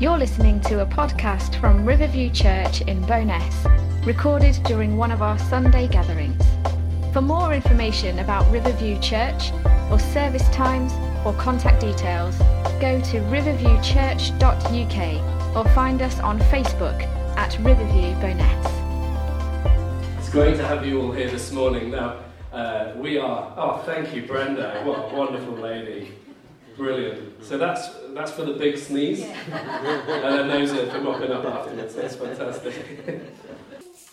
You're listening to a podcast from Riverview Church in Bowness, recorded during one of our Sunday gatherings. For more information about Riverview Church, or service times, or contact details, go to riverviewchurch.uk or find us on Facebook at Riverview Bowness. It's great to have you all here this morning. Now, uh, we are. Oh, thank you, Brenda. What a wonderful lady. Brilliant. So that's that's for the big sneeze, and then those are for mopping up afterwards. That's fantastic.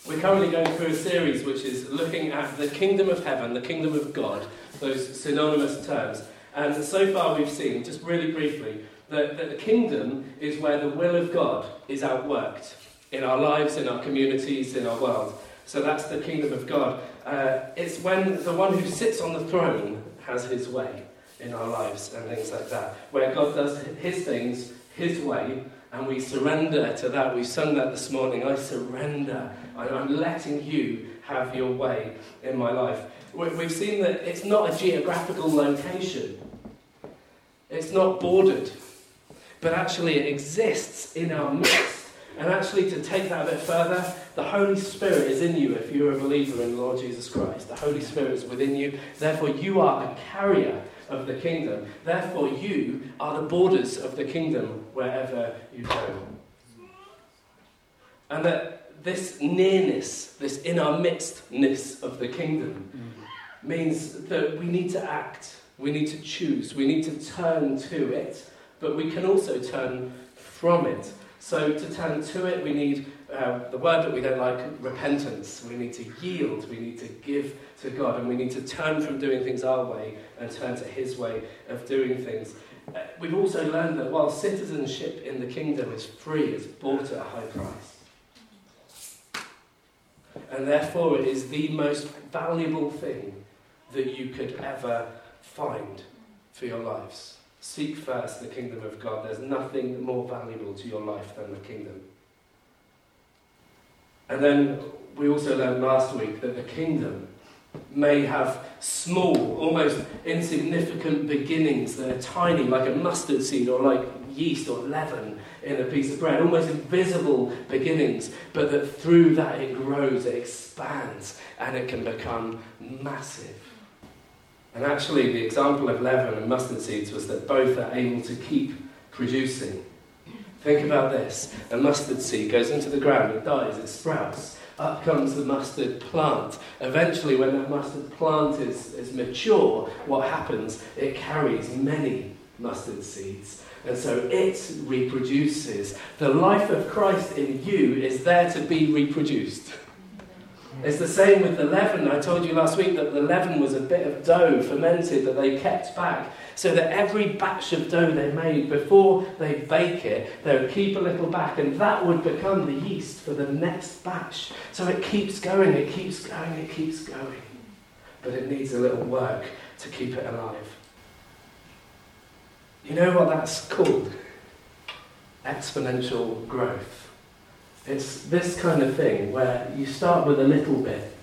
We're currently going through a series which is looking at the kingdom of heaven, the kingdom of God, those synonymous terms. And so far we've seen, just really briefly, that, that the kingdom is where the will of God is outworked in our lives, in our communities, in our world. So that's the kingdom of God. Uh, it's when the one who sits on the throne has his way in our lives and things like that, where God does his things his way and we surrender to that. We sung that this morning. I surrender. I'm letting you have your way in my life. We've seen that it's not a geographical location, it's not bordered, but actually it exists in our midst. And actually, to take that a bit further, the Holy Spirit is in you if you're a believer in the Lord Jesus Christ. The Holy Spirit is within you. Therefore, you are a carrier of the kingdom. Therefore, you are the borders of the kingdom wherever you go. And that this nearness, this in our midstness of the kingdom, mm-hmm. means that we need to act, we need to choose, we need to turn to it, but we can also turn from it. So to turn to it, we need uh, the word that we don't like, repentance. We need to yield, we need to give to God, and we need to turn from doing things our way and turn to His way of doing things. Uh, we've also learned that while citizenship in the kingdom is free, it's bought at a high price. And therefore, it is the most valuable thing that you could ever find for your lives. Seek first the kingdom of God. There's nothing more valuable to your life than the kingdom. And then we also learned last week that the kingdom may have small, almost insignificant beginnings that are tiny, like a mustard seed or like yeast or leaven in a piece of bread, almost invisible beginnings, but that through that it grows, it expands, and it can become massive. And actually, the example of leaven and mustard seeds was that both are able to keep producing. Think about this a mustard seed goes into the ground, it dies, it sprouts. Up comes the mustard plant. Eventually, when that mustard plant is, is mature, what happens? It carries many mustard seeds. And so it reproduces. The life of Christ in you is there to be reproduced. It's the same with the leaven. I told you last week that the leaven was a bit of dough fermented that they kept back so that every batch of dough they made before they bake it, they would keep a little back and that would become the yeast for the next batch. So it keeps going, it keeps going, it keeps going. But it needs a little work to keep it alive. You know what that's called? Exponential growth. It's this kind of thing where you start with a little bit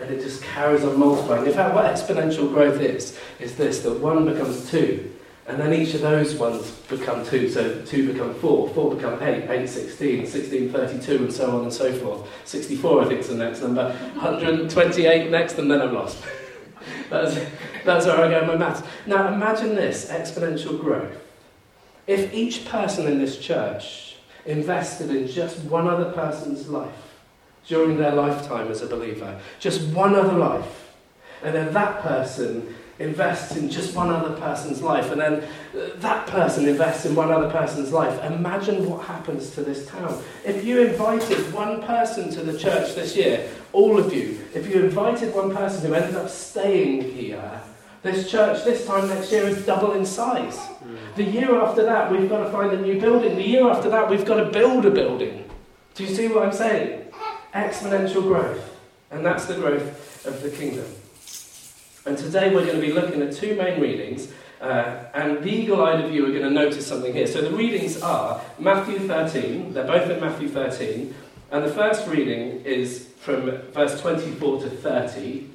and it just carries on multiplying. In fact, what exponential growth is, is this that one becomes two, and then each of those ones become two. So two become four, four become eight, eight, 16, 16, 32, and so on and so forth. 64, I think, is the next number. 128 next, and then I'm lost. that's, that's where I go in my maths. Now imagine this exponential growth. If each person in this church invested in just one other person's life during their lifetime as a believer, just one other life, and then that person invests in just one other person's life, and then uh, that person invests in one other person's life. Imagine what happens to this town. If you invited one person to the church this year, all of you, if you invited one person who ended up staying here, this church this time next year is double in size. Hmm. The year after that, we've got to find a new building. The year after that, we've got to build a building. Do you see what I'm saying? Exponential growth. And that's the growth of the kingdom. And today we're going to be looking at two main readings. Uh, and the eagle eyed of you are going to notice something here. So the readings are Matthew 13, they're both in Matthew 13. And the first reading is from verse 24 to 30.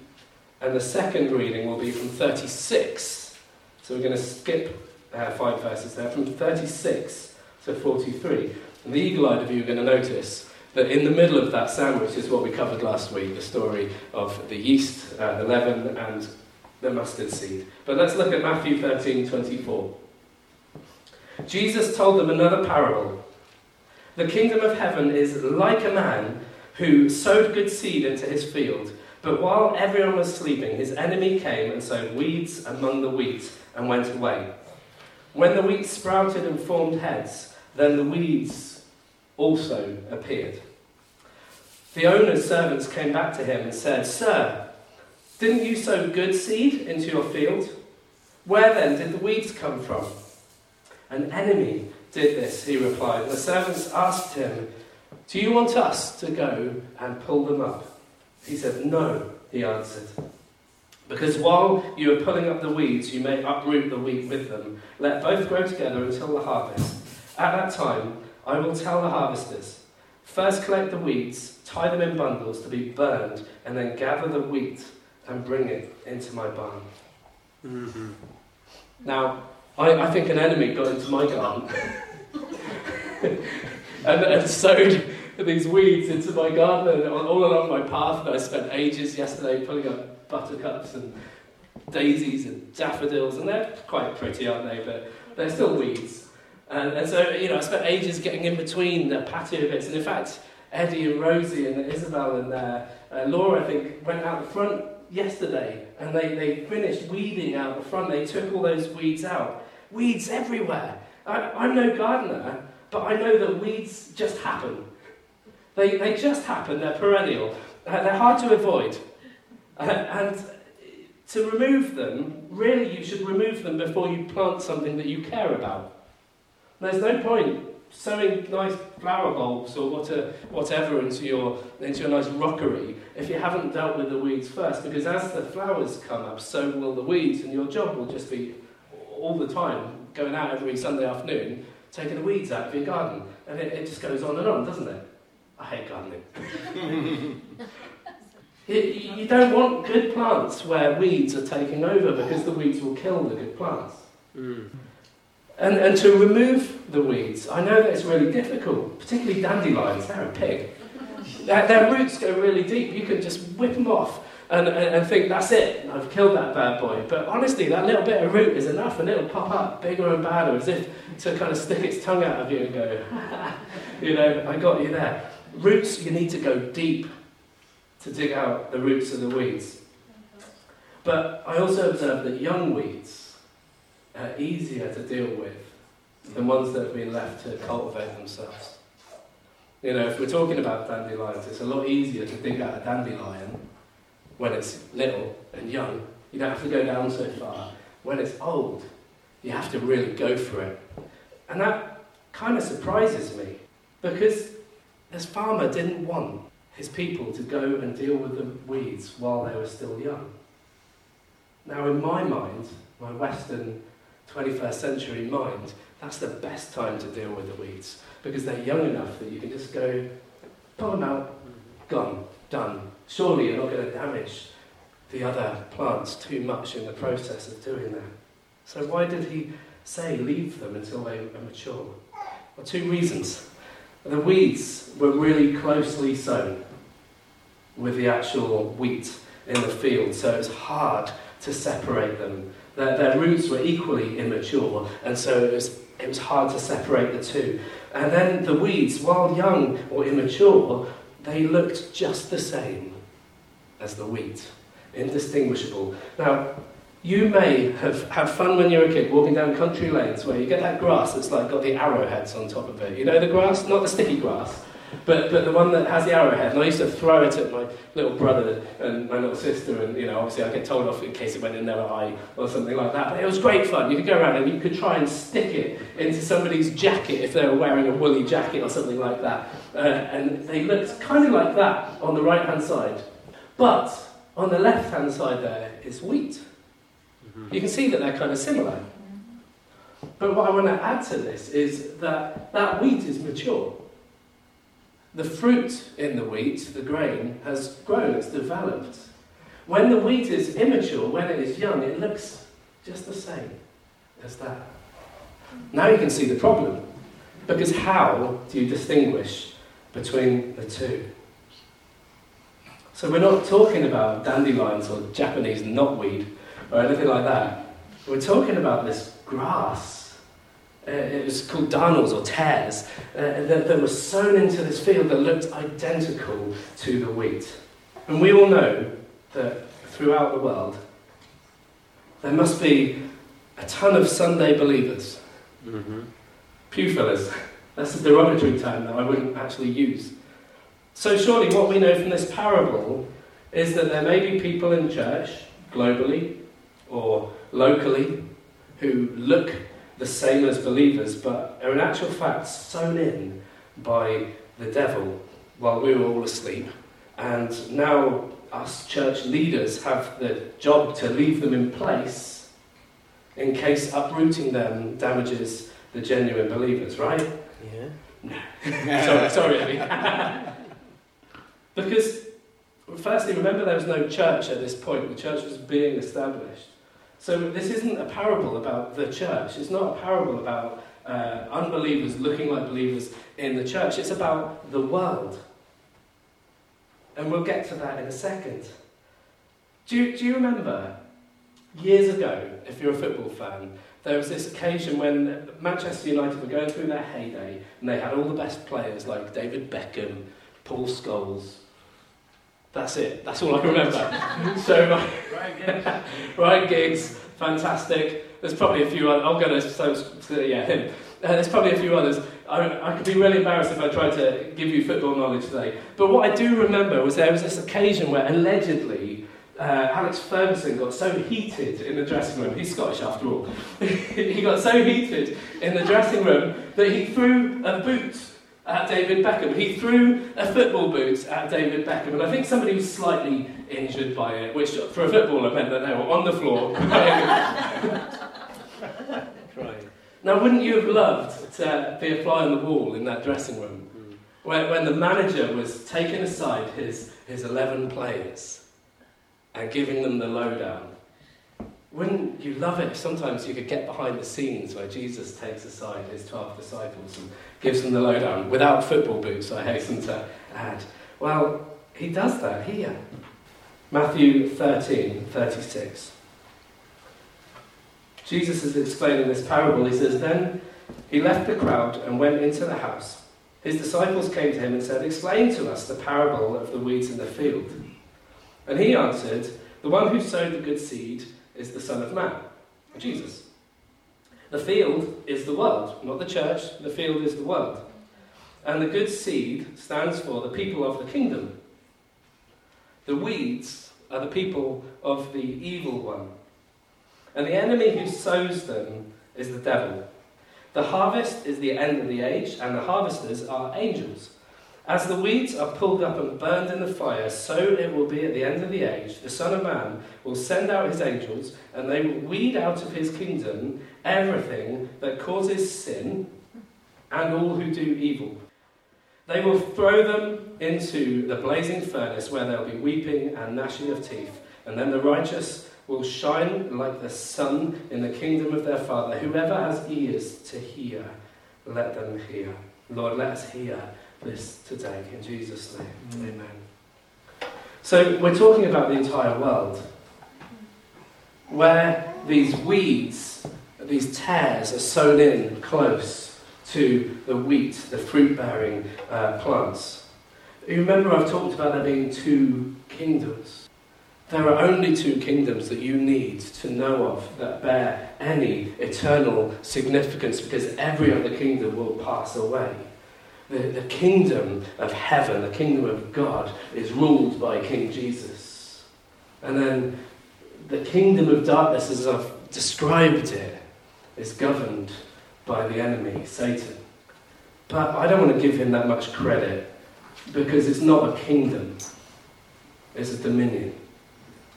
And the second reading will be from 36. So we're going to skip uh, five verses there, from 36 to to 43. And the eagle eyed of you are going to notice that in the middle of that sandwich is what we covered last week the story of the yeast, uh, the leaven, and the mustard seed. But let's look at Matthew 13 24. Jesus told them another parable. The kingdom of heaven is like a man who sowed good seed into his field. But while everyone was sleeping, his enemy came and sowed weeds among the wheat and went away. When the wheat sprouted and formed heads, then the weeds also appeared. The owner's servants came back to him and said, Sir, didn't you sow good seed into your field? Where then did the weeds come from? An enemy did this, he replied. The servants asked him, Do you want us to go and pull them up? He said, No, he answered. Because while you are pulling up the weeds, you may uproot the wheat with them. Let both grow together until the harvest. At that time, I will tell the harvesters first collect the weeds, tie them in bundles to be burned, and then gather the wheat and bring it into my barn. Mm-hmm. Now, I, I think an enemy got into my garden and, and sowed these weeds into my garden and all along my path. And I spent ages yesterday pulling up buttercups and daisies and daffodils, and they're quite pretty, aren't they? But they're still weeds. And, and so, you know, I spent ages getting in between the patio bits. And in fact, Eddie and Rosie and Isabel and uh, uh, Laura, I think, went out the front yesterday and they, they finished weeding out the front. They took all those weeds out. Weeds everywhere. I, I'm no gardener, but I know that weeds just happen. They, they just happen, they're perennial, uh, they're hard to avoid. Uh, and to remove them, really, you should remove them before you plant something that you care about. There's no point sowing nice flower bulbs or whatever into your, into your nice rockery if you haven't dealt with the weeds first, because as the flowers come up, so will the weeds, and your job will just be all the time going out every Sunday afternoon taking the weeds out of your garden. And it, it just goes on and on, doesn't it? I hate gardening. you, you don't want good plants where weeds are taking over because the weeds will kill the good plants. Mm. And, and to remove the weeds, I know that it's really difficult, particularly dandelions, they're a pig. Their, their roots go really deep, you can just whip them off and, and, and, think, that's it, I've killed that bad boy. But honestly, that little bit of root is enough, and it'll pop up bigger and badder, as if to kind of stick its tongue out of you and go, you know, I got you there. Roots, you need to go deep to dig out the roots of the weeds. But I also observe that young weeds are easier to deal with than ones that have been left to cultivate themselves. You know, if we're talking about dandelions, it's a lot easier to dig out a dandelion when it's little and young. You don't have to go down so far. When it's old, you have to really go for it. And that kind of surprises me because this farmer didn't want his people to go and deal with the weeds while they were still young. Now, in my mind, my Western 21st century mind, that's the best time to deal with the weeds because they're young enough that you can just go, pull them out, gone, done. Surely you're not going to damage the other plants too much in the process of doing that. So, why did he say leave them until they are mature? Well, two reasons. The weeds were really closely sown with the actual wheat in the field, so it was hard to separate them. Their, their roots were equally immature, and so it was, it was hard to separate the two. And then the weeds, while young or immature, they looked just the same as the wheat, indistinguishable. Now, you may have had fun when you were a kid walking down country lanes where you get that grass that's like got the arrowheads on top of it. You know the grass? Not the sticky grass, but, but the one that has the arrowhead. And I used to throw it at my little brother and my little sister, and you know, obviously I get told off in case it went in their eye or something like that. But it was great fun. You could go around and you could try and stick it into somebody's jacket if they were wearing a woolly jacket or something like that. Uh, and they looked kind of like that on the right hand side. But on the left hand side there is wheat. Mm-hmm. You can see that they're kind of similar. But what I want to add to this is that that wheat is mature. The fruit in the wheat, the grain, has grown, it's developed. When the wheat is immature, when it is young, it looks just the same as that. Now you can see the problem. Because how do you distinguish between the two? So we're not talking about dandelions or Japanese knotweed or anything like that. We're talking about this grass. Uh, it was called darnels or tares uh, that, that were sown into this field that looked identical to the wheat. And we all know that throughout the world there must be a ton of Sunday believers. Mm-hmm. Pew fillers. That's a derogatory term that I wouldn't actually use. So, surely, what we know from this parable is that there may be people in church, globally or locally, who look the same as believers, but are in actual fact sown in by the devil while we were all asleep. And now, us church leaders have the job to leave them in place in case uprooting them damages the genuine believers, right? Yeah. No. sorry, sorry, Abby. because, firstly, remember there was no church at this point. The church was being established. So this isn't a parable about the church. It's not a parable about uh, unbelievers looking like believers in the church. It's about the world. And we'll get to that in a second. Do you, do you remember years ago, if you're a football fan, there was this occasion when Manchester United were going through their heyday and they had all the best players like David Beckham, Paul Scholes. That's it. That's all I can remember. so, Ryan Giggs, fantastic. There's probably a few. Other, I'm going to so yeah him. Uh, there's probably a few others. I, I could be really embarrassed if I tried to give you football knowledge today. But what I do remember was there was this occasion where allegedly uh, Alex Ferguson got so heated in the dressing room, he's Scottish after all, he got so heated in the dressing room that he threw a boot at David Beckham. He threw a football boot at David Beckham, and I think somebody was slightly injured by it, which for a footballer meant that they were on the floor. crying. Now, wouldn't you have loved to be a fly on the wall in that dressing room? Mm. When, when the manager was taking aside his, his 11 players and giving them the lowdown. Wouldn't you love it if sometimes you could get behind the scenes where Jesus takes aside his 12 disciples and gives them the lowdown without football boots, I hasten to add? Well, he does that here. Matthew 13 36. Jesus is explaining this parable. He says, Then he left the crowd and went into the house. His disciples came to him and said, Explain to us the parable of the weeds in the field. And he answered, The one who sowed the good seed is the Son of Man, Jesus. The field is the world, not the church. The field is the world. And the good seed stands for the people of the kingdom. The weeds are the people of the evil one. And the enemy who sows them is the devil. The harvest is the end of the age, and the harvesters are angels. As the weeds are pulled up and burned in the fire, so it will be at the end of the age. The Son of Man will send out his angels, and they will weed out of his kingdom everything that causes sin and all who do evil. They will throw them into the blazing furnace where there'll be weeping and gnashing of teeth. And then the righteous will shine like the sun in the kingdom of their Father. Whoever has ears to hear, let them hear. Lord, let us hear this today. In Jesus' name, amen. So, we're talking about the entire world where these weeds, these tares, are sown in close to the wheat, the fruit bearing uh, plants. You remember, I've talked about there being two kingdoms. There are only two kingdoms that you need to know of that bear any eternal significance because every other kingdom will pass away. The, the kingdom of heaven, the kingdom of God, is ruled by King Jesus. And then the kingdom of darkness, as I've described it, is governed by the enemy, Satan. But I don't want to give him that much credit because it's not a kingdom, it's a dominion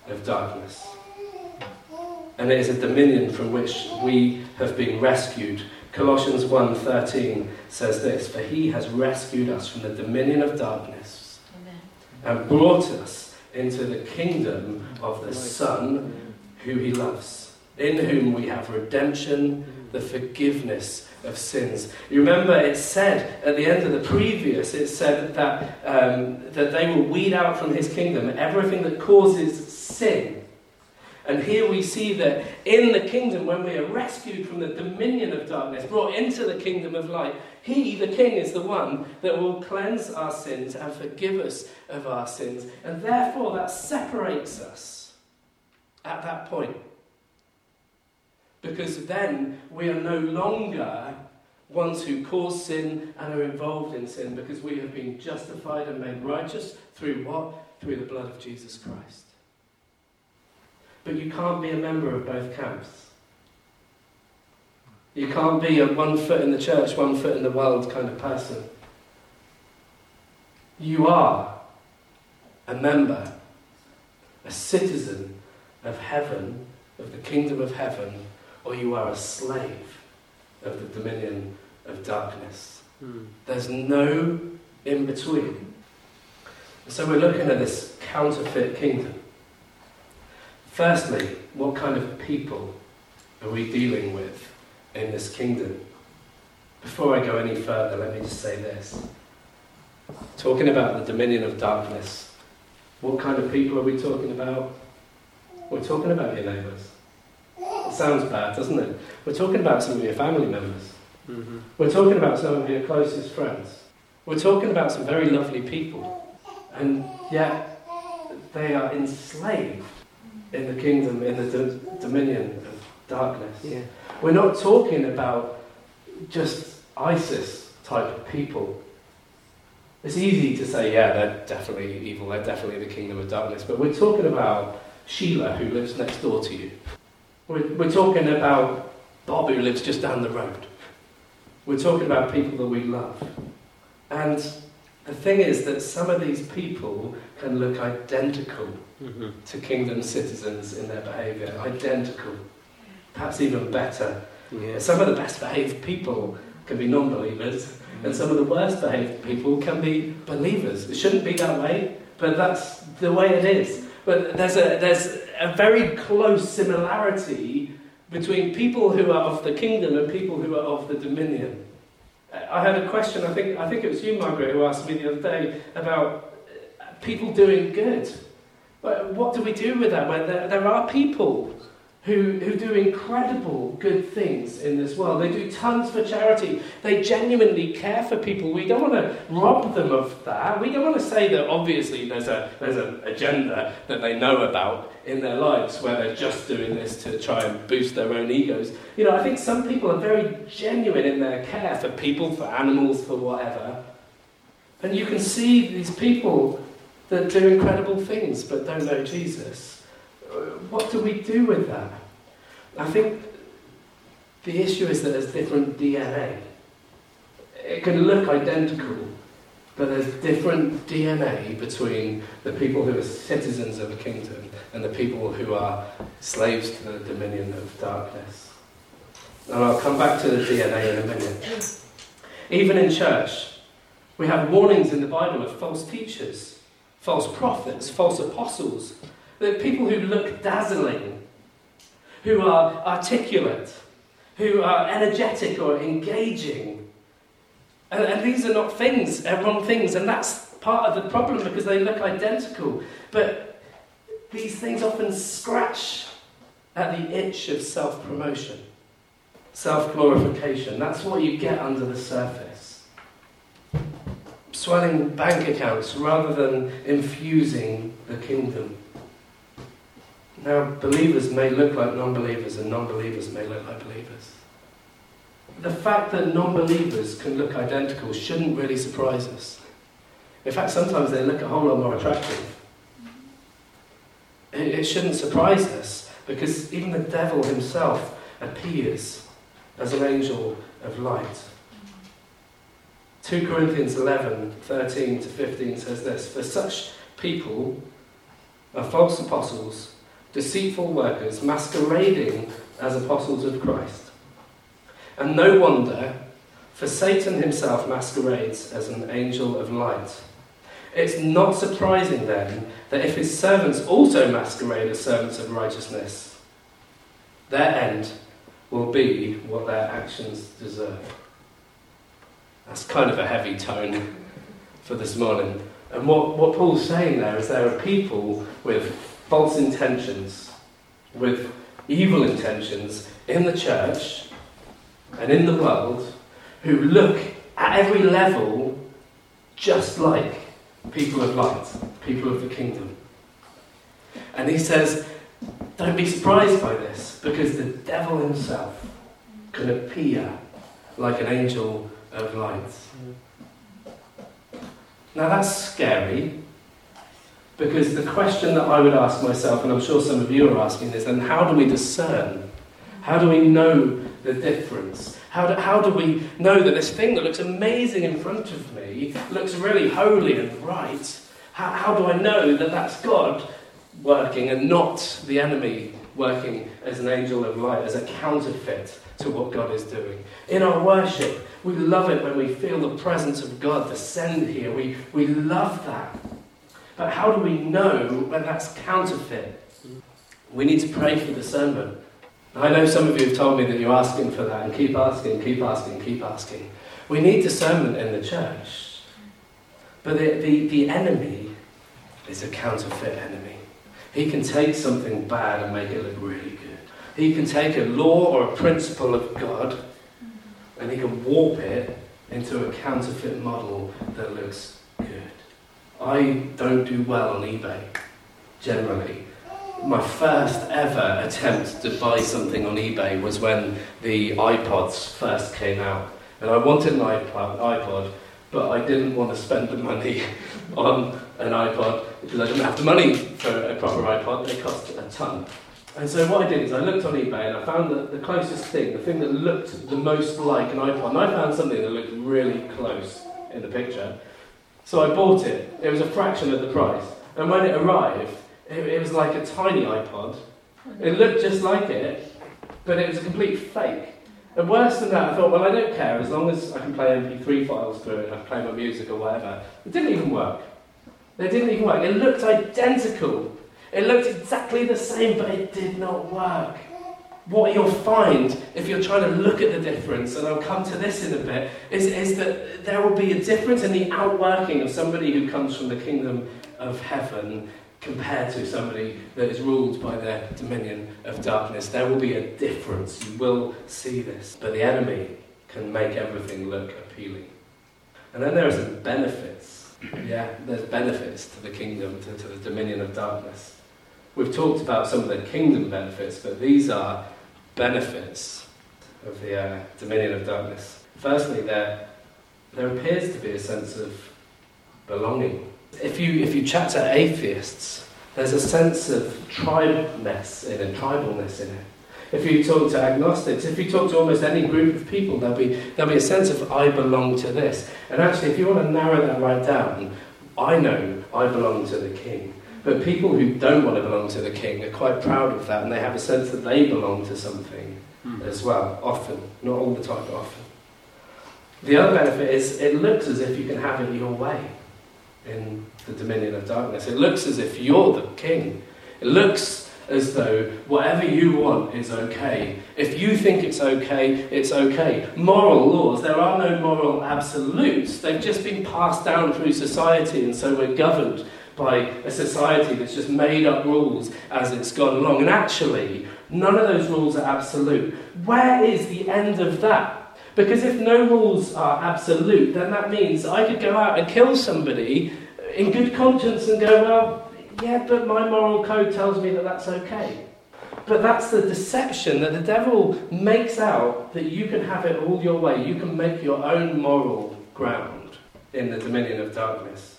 of darkness. And it is a dominion from which we have been rescued Colossians 1:13 says this, "For he has rescued us from the dominion of darkness Amen. and brought us into the kingdom of the Son who he loves, in whom we have redemption the forgiveness of sins. You remember it said at the end of the previous, it said that, um, that they will weed out from his kingdom everything that causes sin. And here we see that in the kingdom, when we are rescued from the dominion of darkness, brought into the kingdom of light, he, the king, is the one that will cleanse our sins and forgive us of our sins. And therefore, that separates us at that point. Because then we are no longer ones who cause sin and are involved in sin because we have been justified and made righteous through what? Through the blood of Jesus Christ. But you can't be a member of both camps. You can't be a one foot in the church, one foot in the world kind of person. You are a member, a citizen of heaven, of the kingdom of heaven, or you are a slave of the dominion of darkness. Mm. There's no in between. So we're looking at this counterfeit kingdom. Firstly, what kind of people are we dealing with in this kingdom? Before I go any further, let me just say this. Talking about the dominion of darkness, what kind of people are we talking about? We're talking about your neighbours. It sounds bad, doesn't it? We're talking about some of your family members. Mm-hmm. We're talking about some of your closest friends. We're talking about some very lovely people. And yet, they are enslaved in the kingdom, in the do- dominion of darkness. Yeah. We're not talking about just ISIS type of people. It's easy to say, yeah, they're definitely evil, they're definitely the kingdom of darkness, but we're talking about Sheila, who lives next door to you. We're, we're talking about Bob, who lives just down the road. We're talking about people that we love. And the thing is that some of these people can look identical mm-hmm. to kingdom citizens in their behaviour, identical, perhaps even better. Yeah. Some of the best behaved people can be non believers, mm-hmm. and some of the worst behaved people can be believers. It shouldn't be that way, but that's the way it is. But there's a, there's a very close similarity between people who are of the kingdom and people who are of the dominion. I had a question, I think, I think it was you, Margaret, who asked me the other day about people doing good. But what do we do with that when there, there are people who, who do incredible good things in this world? They do tons for charity. They genuinely care for people. We don't want to rob them of that. We don't want to say that obviously there's, a, there's an agenda that they know about in their lives where they're just doing this to try and boost their own egos. You know, I think some people are very genuine in their care for people, for animals, for whatever. And you can see these people that do incredible things but don't know Jesus. Uh, what do we do with that? I think the issue is that there's different DNA. It can look identical, but there's different DNA between the people who are citizens of a kingdom and the people who are slaves to the dominion of darkness. And I'll come back to the DNA in a minute. Even in church, we have warnings in the Bible of false teachers false prophets, false apostles. People who look dazzling, who are articulate, who are energetic or engaging. And, and these are not things, uh, wrong things, and that's part of the problem because they look identical. But these things often scratch at the itch of self promotion, self glorification. That's what you get under the surface swelling bank accounts rather than infusing the kingdom. Now, believers may look like non believers, and non believers may look like believers. The fact that non believers can look identical shouldn't really surprise us. In fact, sometimes they look a whole lot more attractive. It, it shouldn't surprise us because even the devil himself appears as an angel of light. 2 Corinthians 11, 13 to 15 says this For such people are false apostles, deceitful workers, masquerading as apostles of Christ. And no wonder, for Satan himself masquerades as an angel of light. It's not surprising then that if his servants also masquerade as servants of righteousness, their end will be what their actions deserve. That's kind of a heavy tone for this morning. And what, what Paul's saying there is there are people with false intentions, with evil intentions in the church and in the world who look at every level just like people of light, people of the kingdom. And he says, don't be surprised by this, because the devil himself can appear like an angel of light. Now that's scary, because the question that I would ask myself, and I'm sure some of you are asking this, then how do we discern? How do we know the difference? How do, how do we know that this thing that looks amazing in front of me looks really holy and right? How, how do I know that that's God working and not the enemy working as an angel of light, as a counterfeit to what God is doing? In our worship, we love it when we feel the presence of God descend here. We, we love that. But how do we know when that's counterfeit? We need to pray for discernment. I know some of you have told me that you're asking for that, and keep asking, keep asking, keep asking. We need discernment in the church. But the, the, the enemy is a counterfeit enemy. He can take something bad and make it look really good. He can take a law or a principle of God and he can warp it into a counterfeit model that looks good. I don't do well on eBay, generally. My first ever attempt to buy something on eBay was when the iPods first came out. And I wanted an iPod, iPod but I didn't want to spend the money on an iPod because I didn't have the money for a proper iPod. They cost a ton. And so what I did is I looked on eBay and I found the, the closest thing, the thing that looked the most like an iPod. And I found something that looked really close in the picture. So I bought it. It was a fraction of the price. And when it arrived, it, it was like a tiny iPod. It looked just like it, but it was a complete fake. And worse than that, I thought, well, I don't care as long as I can play MP3 files through it and I can play my music or whatever. It didn't even work. It didn't even work. It looked identical. It looked exactly the same, but it did not work. What you'll find if you're trying to look at the difference, and I'll come to this in a bit, is, is that there will be a difference in the outworking of somebody who comes from the kingdom of heaven compared to somebody that is ruled by the dominion of darkness. There will be a difference. You will see this. But the enemy can make everything look appealing. And then there are some benefits. Yeah, there's benefits to the kingdom, to, to the dominion of darkness. We've talked about some of the kingdom benefits, but these are benefits of the uh, dominion of darkness. Firstly, there, there appears to be a sense of belonging. If you, if you chat to atheists, there's a sense of tribeness in it, tribalness in it. If you talk to agnostics, if you talk to almost any group of people, there'll be, there'll be a sense of I belong to this. And actually, if you want to narrow that right down, I know I belong to the king. But people who don't want to belong to the king are quite proud of that and they have a sense that they belong to something mm. as well, often. Not all the time, but often. The other benefit is it looks as if you can have it your way in the dominion of darkness. It looks as if you're the king. It looks as though whatever you want is okay. If you think it's okay, it's okay. Moral laws, there are no moral absolutes. They've just been passed down through society, and so we're governed by a society that's just made up rules as it's gone along. And actually, none of those rules are absolute. Where is the end of that? Because if no rules are absolute, then that means I could go out and kill somebody in good conscience and go, well, yeah, but my moral code tells me that that's okay. But that's the deception that the devil makes out that you can have it all your way. You can make your own moral ground in the dominion of darkness.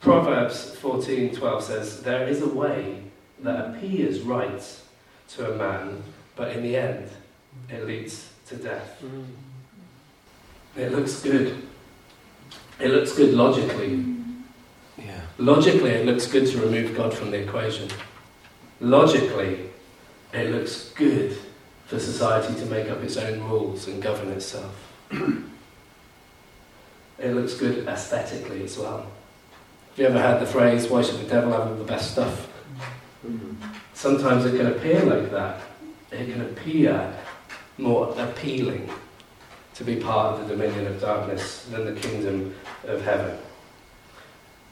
Proverbs 14:12 says, "There is a way that appears right to a man, but in the end it leads to death." Mm. It looks good. It looks good logically. Yeah. Logically, it looks good to remove God from the equation. Logically, it looks good for society to make up its own rules and govern itself. it looks good aesthetically as well. You ever heard the phrase, why should the devil have all the best stuff? Sometimes it can appear like that. It can appear more appealing to be part of the dominion of darkness than the kingdom of heaven.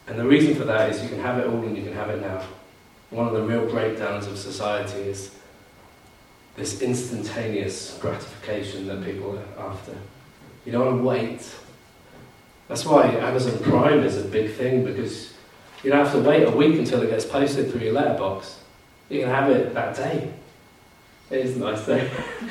And the reason for that is you can have it all and you can have it now. One of the real breakdowns of society is this instantaneous gratification that people are after. You don't want to wait. That's why Amazon Prime is a big thing because you don't have to wait a week until it gets posted through your letterbox. You can have it that day. It is nice though.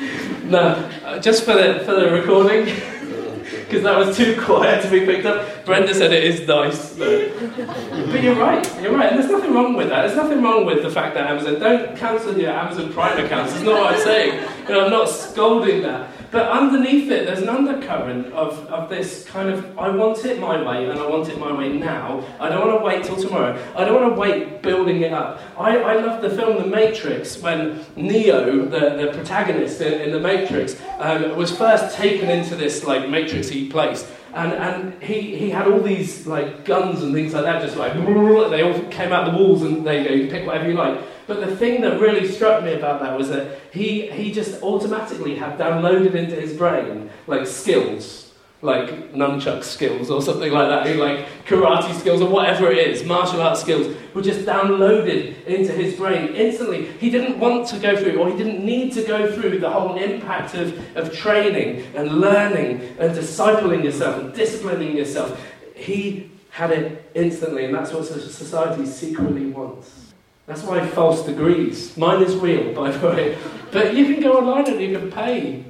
no, uh, just for the, for the recording, because that was too quiet to be picked up. Brenda said it is nice. But, you're right, you're right. And there's nothing wrong with that. There's nothing wrong with the fact that Amazon, don't cancel your Amazon Prime accounts. It's not what I'm saying. You know, I'm not scolding that. But underneath it, there's an undercurrent of, of this kind of I want it my way and I want it my way now. I don't want to wait till tomorrow. I don't want to wait building it up. I, I love the film The Matrix when Neo, the, the protagonist in, in The Matrix, um, was first taken into this like matrixy place. And, and he, he had all these like guns and things like that, just like they all came out the walls and they go, you pick whatever you like. But the thing that really struck me about that was that he, he just automatically had downloaded into his brain like skills, like nunchuck skills or something like that, like karate skills or whatever it is, martial arts skills, were just downloaded into his brain instantly. He didn't want to go through, or he didn't need to go through the whole impact of, of training and learning and discipling yourself and disciplining yourself. He had it instantly, and that's what society secretly wants. That's why false degrees. Mine is real, by the way. But you can go online and you can pay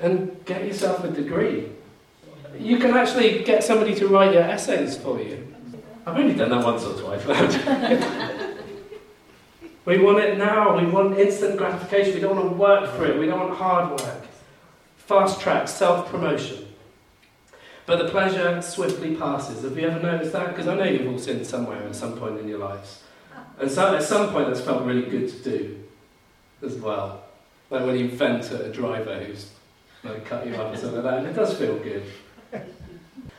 and get yourself a degree. You can actually get somebody to write your essays for you. I've only done that once or twice. we want it now. We want instant gratification. We don't want to work for it. We don't want hard work. Fast track, self promotion. But the pleasure swiftly passes. Have you ever noticed that? Because I know you've all sinned somewhere at some point in your lives. And so at some point that's felt really good to do as well. Like when you vent at a driver who's like cut you up or something like that, and it does feel good.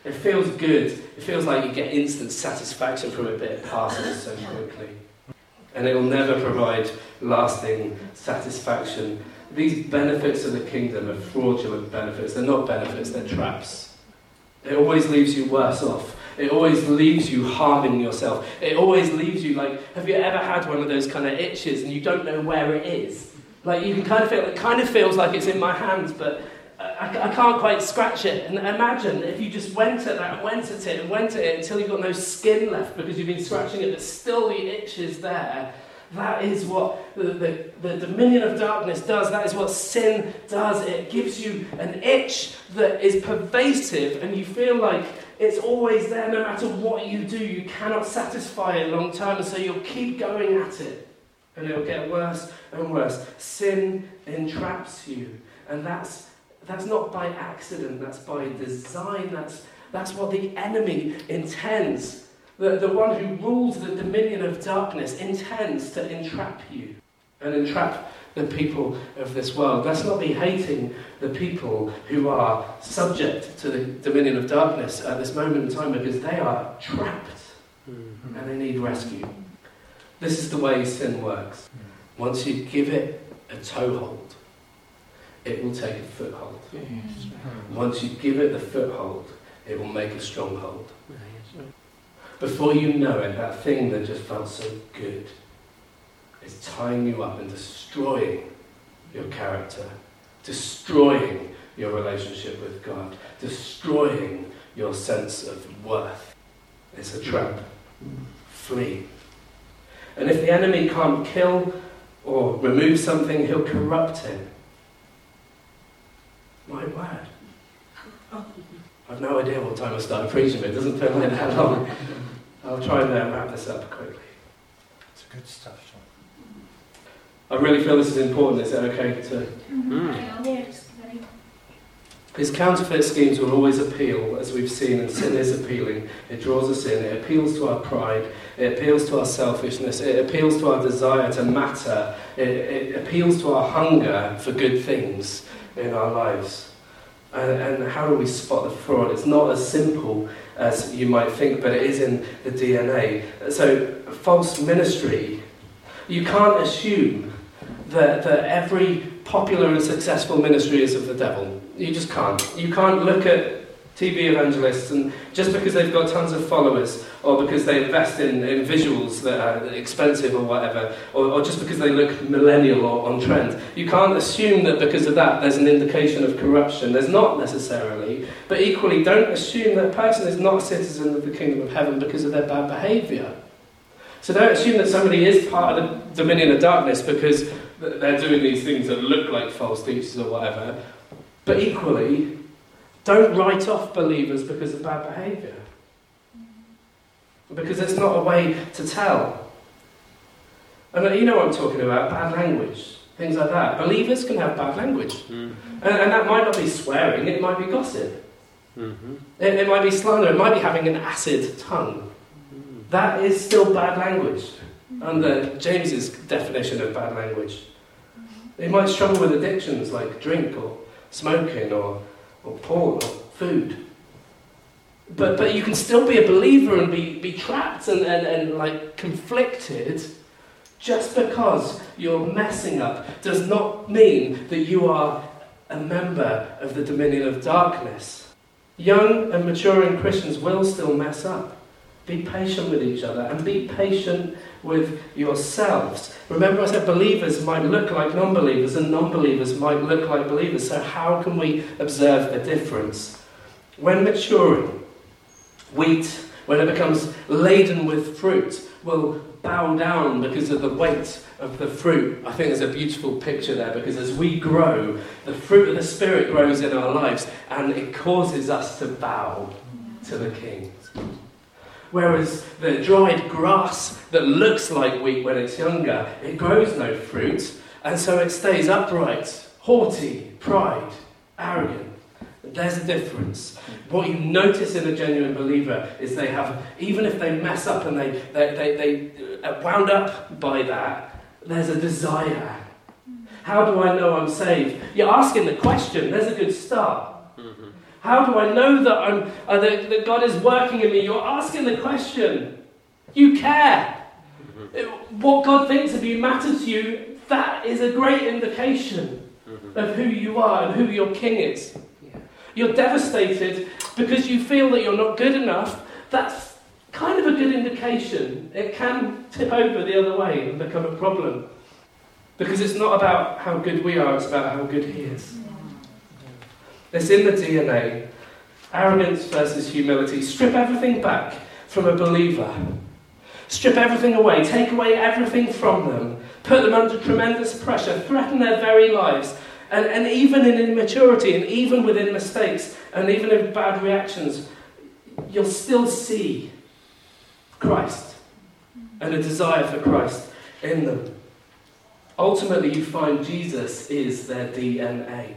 It feels good. It feels like you get instant satisfaction from it, but it passes so quickly. And it will never provide lasting satisfaction. These benefits of the kingdom are fraudulent benefits. They're not benefits, they're traps. It always leaves you worse off it always leaves you harming yourself. It always leaves you like, have you ever had one of those kind of itches and you don't know where it is? Like you can kind of feel, it kind of feels like it's in my hands, but I, I can't quite scratch it. And imagine if you just went at that and went at it and went at it until you've got no skin left because you've been scratching it, but still the itch is there. That is what the, the, the, dominion of darkness does. That is what sin does. It gives you an itch that is pervasive, and you feel like it's always there no matter what you do. You cannot satisfy it long term, and so you'll keep going at it. And it'll get worse and worse. Sin entraps you. And that's, that's not by accident, that's by design. That's, that's what the enemy intends the, the one who rules the dominion of darkness intends to entrap you and entrap the people of this world. Let's not be hating the people who are subject to the dominion of darkness at this moment in time because they are trapped mm-hmm. and they need rescue. This is the way sin works. Mm. Once you give it a toehold, it will take a foothold. Once you give it the foothold, it will make a stronghold. Before you know it, that thing that just felt so good is tying you up and destroying your character, destroying your relationship with God, destroying your sense of worth. It's a trap. Flee. And if the enemy can't kill or remove something, he'll corrupt it. My word. I've no idea what time I started preaching, but it doesn't feel like that long. I'll try and uh, wrap this up quickly. It's good stuff. I really feel this is important. Is it okay to? Mm. These counterfeit schemes will always appeal, as we've seen, and sin is appealing. It draws us in. It appeals to our pride. It appeals to our selfishness. It appeals to our desire to matter. It, it appeals to our hunger for good things in our lives. And, and how do we spot the fraud? It's not as simple as you might think, but it is in the DNA. So, false ministry, you can't assume that, that every popular and successful ministry is of the devil. You just can't. You can't look at TV evangelists and just because they've got tons of followers or because they invest in, in visuals that are expensive or whatever, or, or just because they look millennial or on trend, you can't assume that because of that there's an indication of corruption. There's not necessarily. But equally, don't assume that a person is not a citizen of the kingdom of heaven because of their bad behaviour. So don't assume that somebody is part of the dominion of darkness because they're doing these things that look like false teachers or whatever. But equally, don't write off believers because of bad behaviour. Because it's not a way to tell. And you know what I'm talking about bad language, things like that. Believers can have bad language. Mm-hmm. And, and, that might not be swearing, it might be gossip. Mm-hmm. It, it, might be slander, it might be having an acid tongue. Mm-hmm. That is still bad language under uh, James's definition of bad language. They might struggle with addictions like drink or smoking or, or porn or food. But, but you can still be a believer and be, be trapped and, and, and like conflicted just because you're messing up does not mean that you are a member of the dominion of darkness. Young and maturing Christians will still mess up. Be patient with each other and be patient with yourselves. Remember, I said believers might look like non believers and non believers might look like believers. So, how can we observe a difference? When maturing, wheat, when it becomes laden with fruit, will bow down because of the weight of the fruit. I think there's a beautiful picture there because as we grow, the fruit of the Spirit grows in our lives and it causes us to bow to the King. Whereas the dried grass that looks like wheat when it's younger, it grows no fruit, and so it stays upright, haughty, pride, arrogant. There's a difference. What you notice in a genuine believer is they have, even if they mess up and they, they, they, they are wound up by that, there's a desire. How do I know I'm saved? You're asking the question, there's a good start. Mm-hmm. How do I know that, I'm, uh, that, that God is working in me? You're asking the question. You care. Mm-hmm. What God thinks of you matters to you. That is a great indication mm-hmm. of who you are and who your king is. Yeah. You're devastated because you feel that you're not good enough. That's kind of a good indication. It can tip over the other way and become a problem. Because it's not about how good we are, it's about how good He is. It's in the DNA. Arrogance versus humility. Strip everything back from a believer. Strip everything away. Take away everything from them. Put them under tremendous pressure. Threaten their very lives. And, and even in immaturity, and even within mistakes, and even in bad reactions, you'll still see Christ and a desire for Christ in them. Ultimately, you find Jesus is their DNA.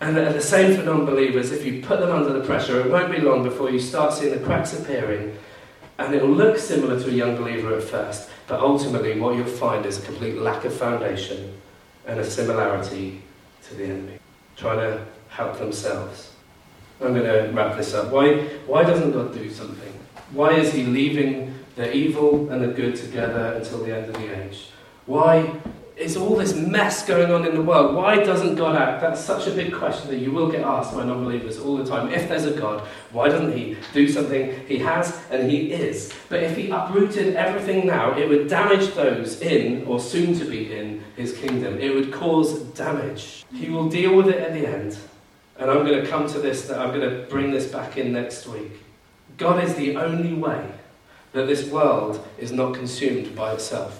And the same for non believers. If you put them under the pressure, it won't be long before you start seeing the cracks appearing. And it'll look similar to a young believer at first, but ultimately, what you'll find is a complete lack of foundation and a similarity to the enemy, trying to help themselves. I'm going to wrap this up. Why, why doesn't God do something? Why is He leaving the evil and the good together until the end of the age? Why is all this mess going on in the world. Why doesn't God act? That's such a big question that you will get asked by non believers all the time. If there's a God, why doesn't He do something? He has and He is. But if He uprooted everything now, it would damage those in, or soon to be in, His kingdom. It would cause damage. He will deal with it at the end. And I'm going to come to this, that I'm going to bring this back in next week. God is the only way that this world is not consumed by itself.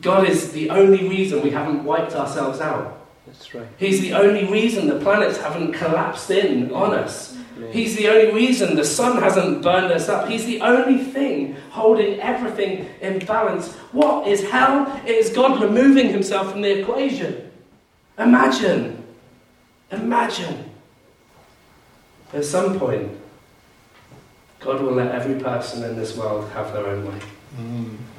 God is the only reason we haven't wiped ourselves out. That's right. He's the only reason the planets haven't collapsed in on us. He's the only reason the sun hasn't burned us up. He's the only thing holding everything in balance. What is hell? It is God removing himself from the equation. Imagine. Imagine. At some point, God will let every person in this world have their own way. Mm-hmm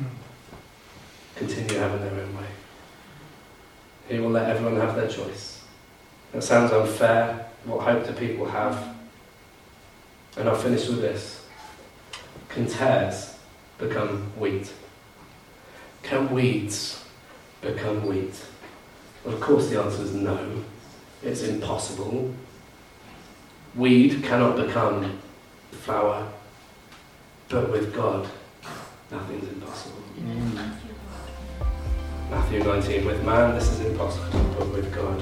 continue having their own way. He will let everyone have their choice. That sounds unfair. What hope do people have? And I'll finish with this. Can tares become wheat? Can weeds become wheat? Well, of course, the answer is no. It's impossible. Weed cannot become flower, but with God, nothing's impossible. Mm. Matthew 19, with man this is impossible, but with God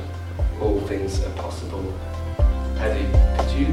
all things are possible. Eddie, could you